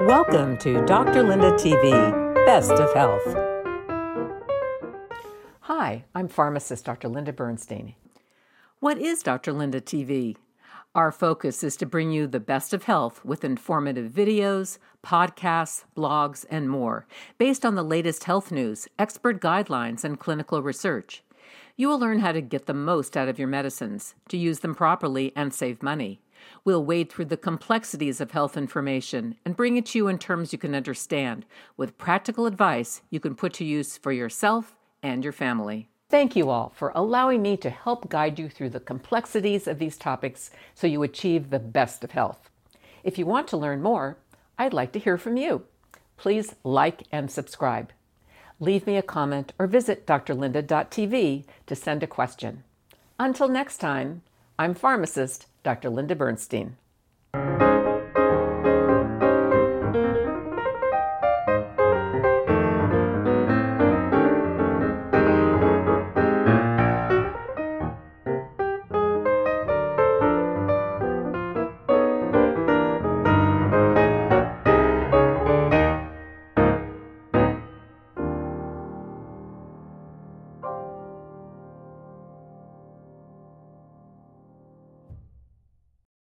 Welcome to Dr. Linda TV, Best of Health. Hi, I'm pharmacist Dr. Linda Bernstein. What is Dr. Linda TV? Our focus is to bring you the best of health with informative videos, podcasts, blogs, and more, based on the latest health news, expert guidelines, and clinical research. You will learn how to get the most out of your medicines, to use them properly, and save money. We'll wade through the complexities of health information and bring it to you in terms you can understand, with practical advice you can put to use for yourself and your family. Thank you all for allowing me to help guide you through the complexities of these topics so you achieve the best of health. If you want to learn more, I'd like to hear from you. Please like and subscribe. Leave me a comment or visit drlinda.tv to send a question. Until next time, I'm pharmacist Dr. Linda Bernstein.